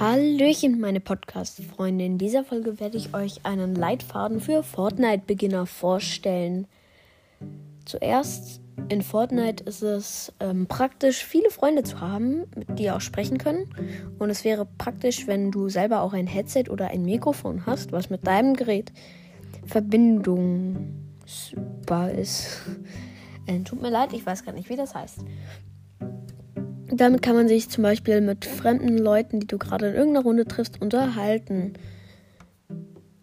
Hallöchen, meine Podcast-Freunde. In dieser Folge werde ich euch einen Leitfaden für Fortnite-Beginner vorstellen. Zuerst, in Fortnite ist es ähm, praktisch, viele Freunde zu haben, mit die auch sprechen können. Und es wäre praktisch, wenn du selber auch ein Headset oder ein Mikrofon hast, was mit deinem Gerät verbindungsbar ist. Äh, tut mir leid, ich weiß gar nicht, wie das heißt. Damit kann man sich zum Beispiel mit fremden Leuten, die du gerade in irgendeiner Runde triffst, unterhalten.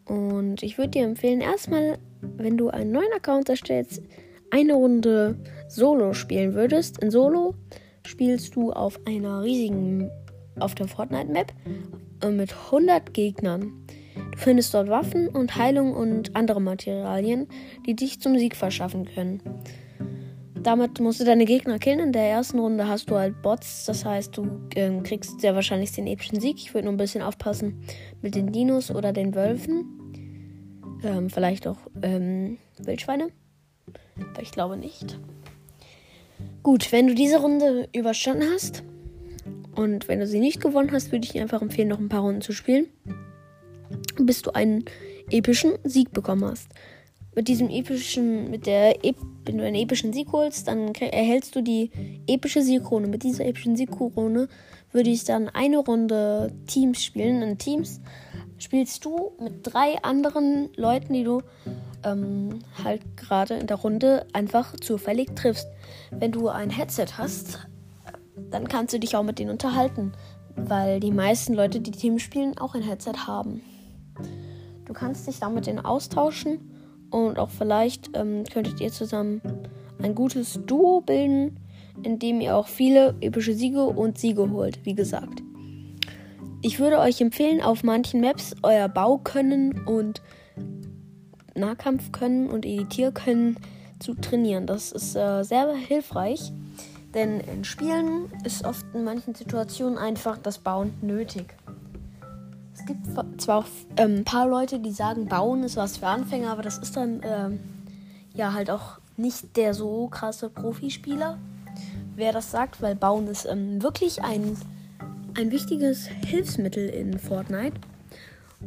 Und ich würde dir empfehlen, erstmal, wenn du einen neuen Account erstellst, eine Runde Solo spielen würdest. In Solo spielst du auf einer riesigen, auf der Fortnite-Map äh, mit 100 Gegnern. Du findest dort Waffen und Heilung und andere Materialien, die dich zum Sieg verschaffen können damit musst du deine Gegner killen. In der ersten Runde hast du halt Bots. Das heißt, du ähm, kriegst sehr wahrscheinlich den epischen Sieg. Ich würde nur ein bisschen aufpassen mit den Dinos oder den Wölfen. Ähm, vielleicht auch ähm, Wildschweine. Aber ich glaube nicht. Gut, wenn du diese Runde überstanden hast und wenn du sie nicht gewonnen hast, würde ich dir einfach empfehlen, noch ein paar Runden zu spielen, bis du einen epischen Sieg bekommen hast mit diesem epischen, mit der, wenn du einen epischen Sieg holst, dann erhältst du die epische Siegkrone. Mit dieser epischen Siegkrone würde ich dann eine Runde Teams spielen. In Teams spielst du mit drei anderen Leuten, die du ähm, halt gerade in der Runde einfach zufällig triffst. Wenn du ein Headset hast, dann kannst du dich auch mit denen unterhalten, weil die meisten Leute, die Teams spielen, auch ein Headset haben. Du kannst dich dann mit denen austauschen und auch vielleicht ähm, könntet ihr zusammen ein gutes Duo bilden, in dem ihr auch viele epische Siege und Siege holt, wie gesagt. Ich würde euch empfehlen, auf manchen Maps euer Baukönnen und Nahkampfkönnen und Editierkönnen zu trainieren. Das ist äh, sehr hilfreich, denn in Spielen ist oft in manchen Situationen einfach das Bauen nötig. Es gibt zwar auch ähm, ein paar Leute, die sagen, Bauen ist was für Anfänger, aber das ist dann ähm, ja halt auch nicht der so krasse Profispieler, wer das sagt, weil Bauen ist ähm, wirklich ein, ein wichtiges Hilfsmittel in Fortnite.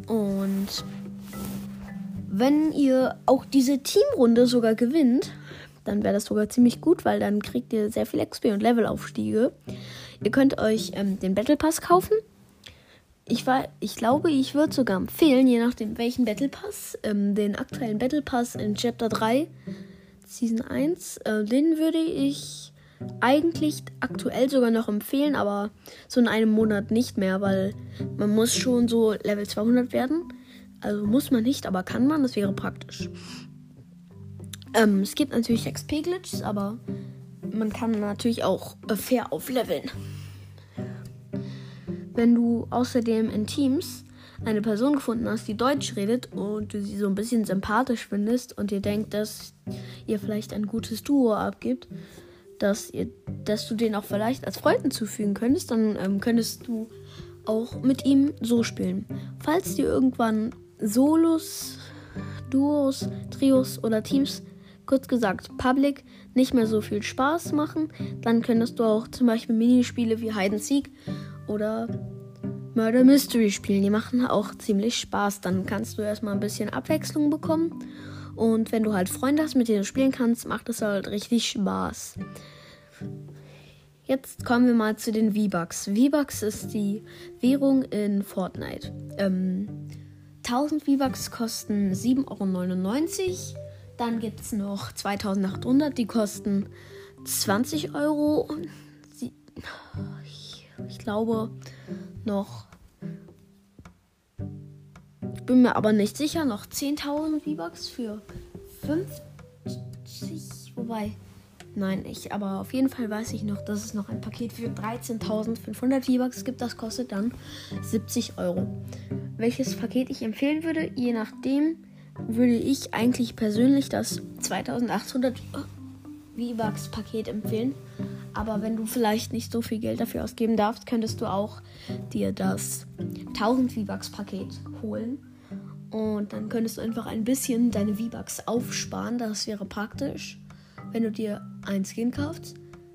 Und wenn ihr auch diese Teamrunde sogar gewinnt, dann wäre das sogar ziemlich gut, weil dann kriegt ihr sehr viel XP und Levelaufstiege. Ihr könnt euch ähm, den Battle Pass kaufen ich, war, ich glaube, ich würde sogar empfehlen, je nachdem welchen Battle Pass, ähm, den aktuellen Battle Pass in Chapter 3, Season 1, äh, den würde ich eigentlich aktuell sogar noch empfehlen, aber so in einem Monat nicht mehr, weil man muss schon so Level 200 werden. Also muss man nicht, aber kann man, das wäre praktisch. Ähm, es gibt natürlich XP-Glitches, aber man kann natürlich auch fair aufleveln. Wenn du außerdem in Teams eine Person gefunden hast, die Deutsch redet und du sie so ein bisschen sympathisch findest und ihr denkt, dass ihr vielleicht ein gutes Duo abgibt, dass, ihr, dass du den auch vielleicht als Freund hinzufügen könntest, dann ähm, könntest du auch mit ihm so spielen. Falls dir irgendwann Solos, Duos, Trios oder Teams, kurz gesagt Public, nicht mehr so viel Spaß machen, dann könntest du auch zum Beispiel Minispiele wie Hide and Seek oder Murder Mystery spielen. Die machen auch ziemlich Spaß. Dann kannst du erstmal ein bisschen Abwechslung bekommen. Und wenn du halt Freunde hast, mit denen du spielen kannst, macht es halt richtig Spaß. Jetzt kommen wir mal zu den V-Bucks. V-Bucks ist die Währung in Fortnite. Ähm, 1000 V-Bucks kosten 7,99 Euro. Dann gibt es noch 2800, die kosten 20 Euro. Ich glaube noch. Ich bin mir aber nicht sicher. Noch 10.000 V-Bucks für 50. Wobei. Nein, ich. Aber auf jeden Fall weiß ich noch, dass es noch ein Paket für 13.500 V-Bucks gibt. Das kostet dann 70 Euro. Welches Paket ich empfehlen würde, je nachdem, würde ich eigentlich persönlich das 2800 V-Bucks Paket empfehlen. Aber wenn du vielleicht nicht so viel Geld dafür ausgeben darfst, könntest du auch dir das 1000 V-Bucks Paket holen. Und dann könntest du einfach ein bisschen deine V-Bucks aufsparen. Das wäre praktisch, wenn du dir ein Skin kaufst.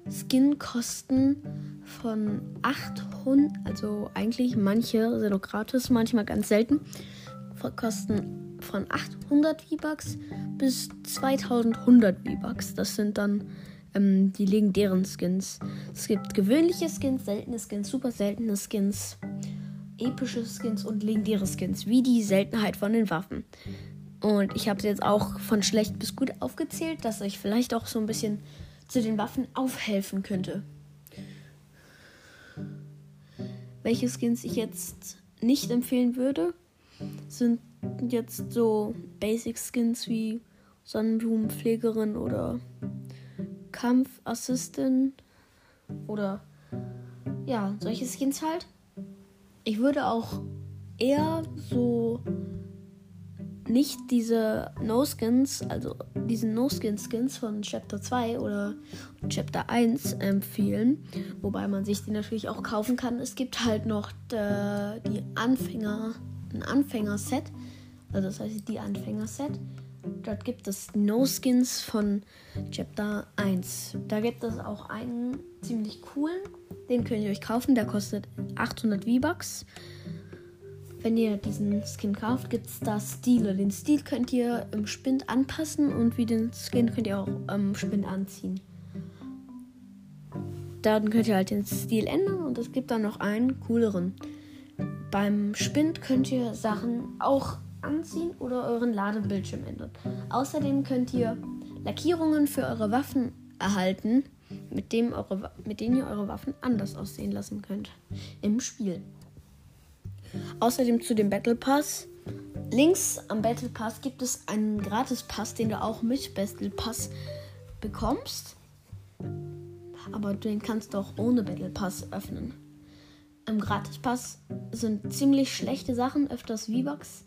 Skin-Kosten von 800, also eigentlich manche sind auch gratis, manchmal ganz selten, kosten von 800 V-Bucks bis 2100 V-Bucks. Das sind dann ähm, die legendären Skins. Es gibt gewöhnliche Skins, seltene Skins, super seltene Skins, epische Skins und legendäre Skins, wie die Seltenheit von den Waffen. Und ich habe es jetzt auch von schlecht bis gut aufgezählt, dass ich vielleicht auch so ein bisschen zu den Waffen aufhelfen könnte. Welche Skins ich jetzt nicht empfehlen würde, sind jetzt so Basic Skins wie Sonnenblumenpflegerin oder Kampfassistin oder ja, solche Skins halt. Ich würde auch eher so nicht diese No-Skins, also diesen No-Skin-Skins von Chapter 2 oder Chapter 1 empfehlen. Wobei man sich die natürlich auch kaufen kann. Es gibt halt noch die Anfänger, ein Anfänger-Set. Also das heißt die Anfänger-Set. Dort gibt es No-Skins von Chapter 1. Da gibt es auch einen ziemlich coolen. Den könnt ihr euch kaufen. Der kostet 800 V-Bucks. Wenn ihr diesen Skin kauft, gibt es da Stile. Den Stil könnt ihr im Spind anpassen und wie den Skin könnt ihr auch im Spind anziehen. Dann könnt ihr halt den Stil ändern und es gibt dann noch einen cooleren. Beim Spind könnt ihr Sachen auch anziehen oder euren Ladebildschirm ändern. Außerdem könnt ihr Lackierungen für eure Waffen erhalten, mit, dem eure, mit denen ihr eure Waffen anders aussehen lassen könnt im Spiel. Außerdem zu dem Battle Pass. Links am Battle Pass gibt es einen Gratis Pass, den du auch mit Battle Pass bekommst. Aber den kannst du auch ohne Battle Pass öffnen. Im Gratis Pass sind ziemlich schlechte Sachen, öfters V-Bucks.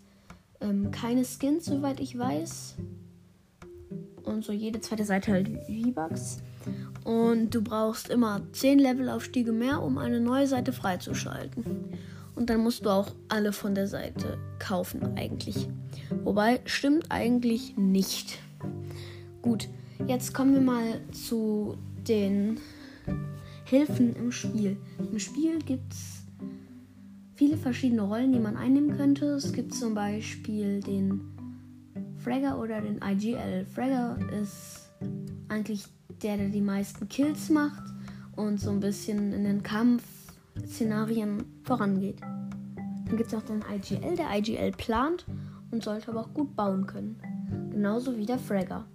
Ähm, keine Skins, soweit ich weiß. Und so jede zweite Seite halt V-Bucks. Und du brauchst immer 10 Levelaufstiege mehr, um eine neue Seite freizuschalten. Und dann musst du auch alle von der Seite kaufen eigentlich. Wobei stimmt eigentlich nicht. Gut, jetzt kommen wir mal zu den Hilfen im Spiel. Im Spiel gibt es viele verschiedene Rollen, die man einnehmen könnte. Es gibt zum Beispiel den Fragger oder den IGL. Fragger ist eigentlich der, der die meisten Kills macht und so ein bisschen in den Kampf Szenarien vorangeht. Dann gibt es auch den IGL. Der IGL plant und sollte aber auch gut bauen können. Genauso wie der Fragger.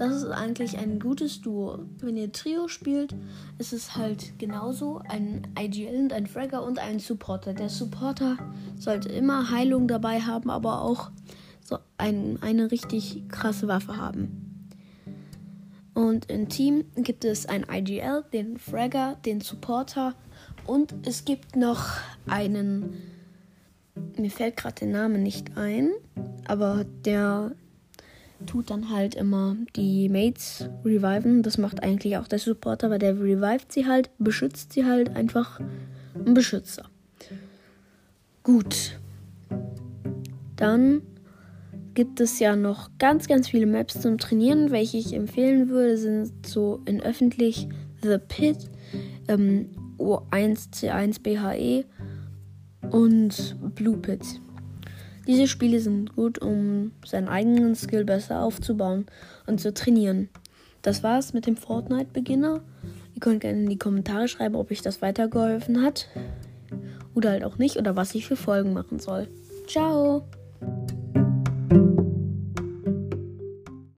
Das ist eigentlich ein gutes Duo. Wenn ihr Trio spielt, ist es halt genauso ein IGL und ein Fragger und ein Supporter. Der Supporter sollte immer Heilung dabei haben, aber auch so ein, eine richtig krasse Waffe haben. Und im Team gibt es ein IGL, den Fragger, den Supporter und es gibt noch einen. Mir fällt gerade der Name nicht ein, aber der tut dann halt immer die Mates reviven. Das macht eigentlich auch der Supporter, weil der revived sie halt, beschützt sie halt einfach ein Beschützer. Gut. Dann gibt es ja noch ganz, ganz viele Maps zum Trainieren. Welche ich empfehlen würde, sind so in öffentlich The Pit, ähm, O1C1BHE und Blue Pit. Diese Spiele sind gut, um seinen eigenen Skill besser aufzubauen und zu trainieren. Das war's mit dem Fortnite-Beginner. Ihr könnt gerne in die Kommentare schreiben, ob euch das weitergeholfen hat. Oder halt auch nicht, oder was ich für Folgen machen soll. Ciao!